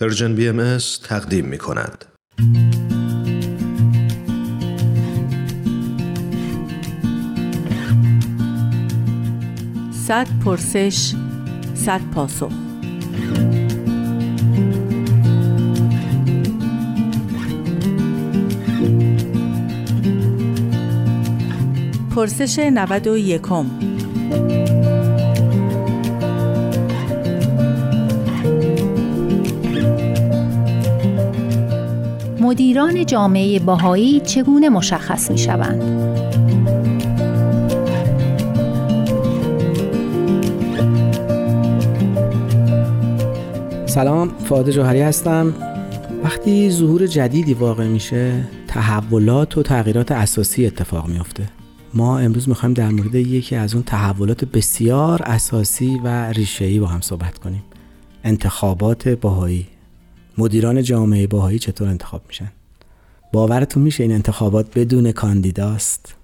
پرژن بی ام تقدیم می کند. صد پرسش صد پاسخ پرسش 91 مدیران جامعه باهایی چگونه مشخص می شوند؟ سلام فاده جوهری هستم. وقتی ظهور جدیدی واقع میشه تحولات و تغییرات اساسی اتفاق میافته. ما امروز می‌خوایم در مورد یکی از اون تحولات بسیار اساسی و ریشه‌ای با هم صحبت کنیم. انتخابات باهایی مدیران جامعه باهایی چطور انتخاب میشن؟ باورتون میشه این انتخابات بدون کاندیداست؟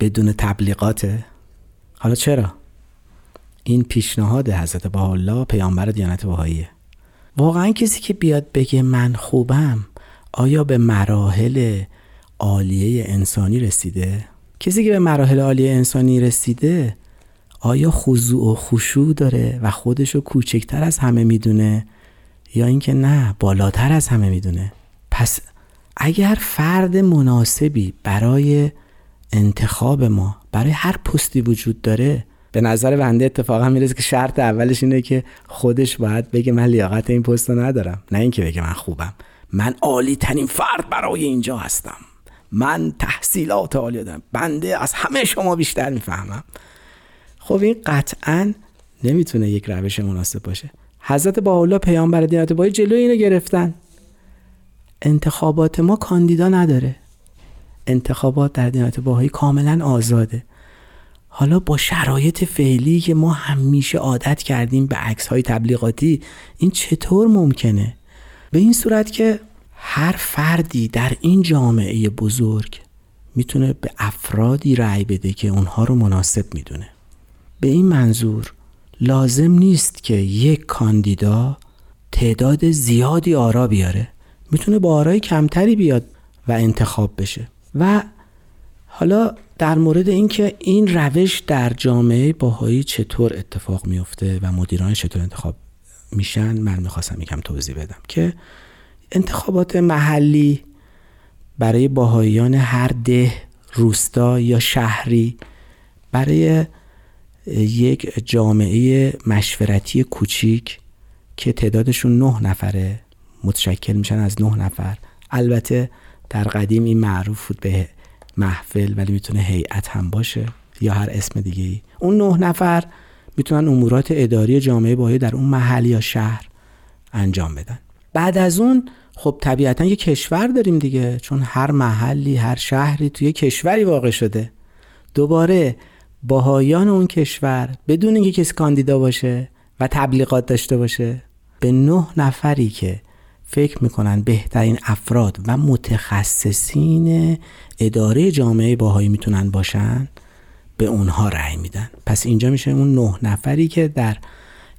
بدون تبلیغاته؟ حالا چرا؟ این پیشنهاد حضرت بهاءالله پیامبر دیانت بهاییه. واقعا کسی که بیاد بگه من خوبم آیا به مراحل عالیه انسانی رسیده؟ کسی که به مراحل عالیه انسانی رسیده آیا خضوع و خشوع داره و خودشو کوچکتر از همه می‌دونه؟ یا اینکه نه بالاتر از همه می‌دونه. پس اگر فرد مناسبی برای انتخاب ما برای هر پستی وجود داره به نظر بنده اتفاقا می‌رسه که شرط اولش اینه که خودش باید بگه من لیاقت این پست رو ندارم. نه اینکه بگه من خوبم. من عالی ترین فرد برای اینجا هستم. من تحصیلات عالی دارم. بنده از همه شما بیشتر می‌فهمم. خب این قطعا نمی‌تونه یک روش مناسب باشه. حضرت باولا پیامبر دینت بایی جلوی اینو گرفتن. انتخابات ما کاندیدا نداره. انتخابات در دینت باهایی کاملا آزاده. حالا با شرایط فعلی که ما همیشه عادت کردیم به عکس های تبلیغاتی این چطور ممکنه؟ به این صورت که هر فردی در این جامعه بزرگ می‌تونه به افرادی رأی بده که اونها رو مناسب می‌دونه. به این منظور لازم نیست که یک کاندیدا تعداد زیادی آرا بیاره. می‌تونه با آرای کمتری بیاد و انتخاب بشه. و حالا در مورد اینکه این روش در جامعه باهایی چطور اتفاق میفته و مدیران چطور انتخاب میشن من می‌خواستم یکم توضیح بدم که انتخابات محلی برای باهاییان هر ده روستا یا شهری برای یک جامعه مشورتی کوچیک که تعدادشون نه نفره متشکل میشن از نه نفر. البته در قدیم این معروف بود به محفل ولی می‌تونه هیئت هم باشه یا هر اسم دیگه ای اون نه نفر می‌تونن امورات اداری جامعه باهایی در اون محل یا شهر انجام بدن. بعد از اون خب طبیعتا یه کشور داریم دیگه چون هر محلی هر شهری توی کشوری واقع شده. دوباره باهایان اون کشور بدون اینکه کسی کاندیدا باشه و تبلیغات داشته باشه به نه نفری که فکر می‌کنن بهترین افراد و متخصصین اداره جامعه باهایی می‌تونن باشن به اونها رأی میدن. پس اینجا میشه اون نه نفری که در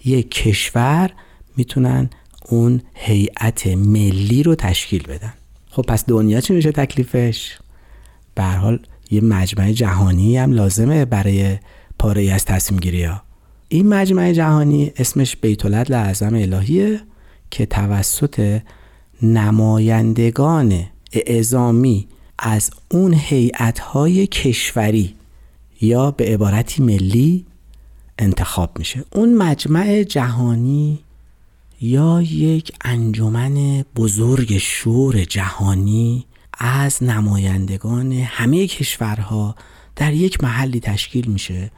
یک کشور می‌تونن اون هیئت ملی رو تشکیل بدن. خب پس دنیا چی میشه تکلیفش؟ به حال یه مجمع جهانی هم لازمه برای پاره از تصمیم گیری ها. این مجمع جهانی اسمش بیت اعظم الهیه که توسط نمایندگان اعزامی از اون هیئت‌های کشوری یا به عبارتی ملی انتخاب میشه. اون مجمع جهانی یا یک انجمن بزرگ شور جهانی از نمایندگان همه کشورها در یک محلی تشکیل میشه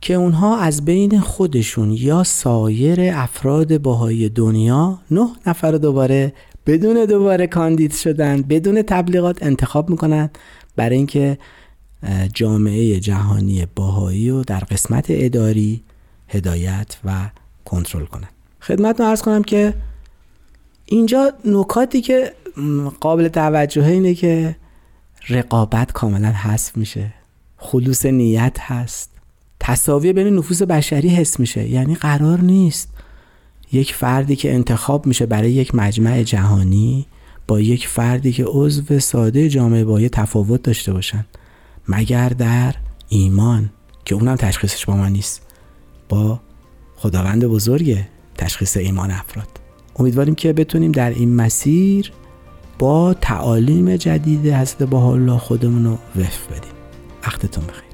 که اونها از بین خودشون یا سایر افراد باهای دنیا نه نفر دوباره بدون دوباره کاندید شدن بدون تبلیغات انتخاب می‌کنن برای اینکه جامعه جهانی باهایی رو در قسمت اداری هدایت و کنترل کنن. خدمت ارز کنم که اینجا نکاتی که قابل توجه اینه که رقابت کاملا حذف میشه. خلوص نیت هست. تصاوی بین نفوس بشری حس میشه. یعنی قرار نیست یک فردی که انتخاب میشه برای یک مجمع جهانی با یک فردی که عضو ساده جامعه با تفاوت داشته باشن. مگر در ایمان که اونم تشخیصش با ما نیست. با خداوند بزرگ تشخیص ایمان افراد. امیدواریم که بتونیم در این مسیر با تعالیم جدید حضرت الله خودمون رو وفق بدیم. وقتتون بخیر.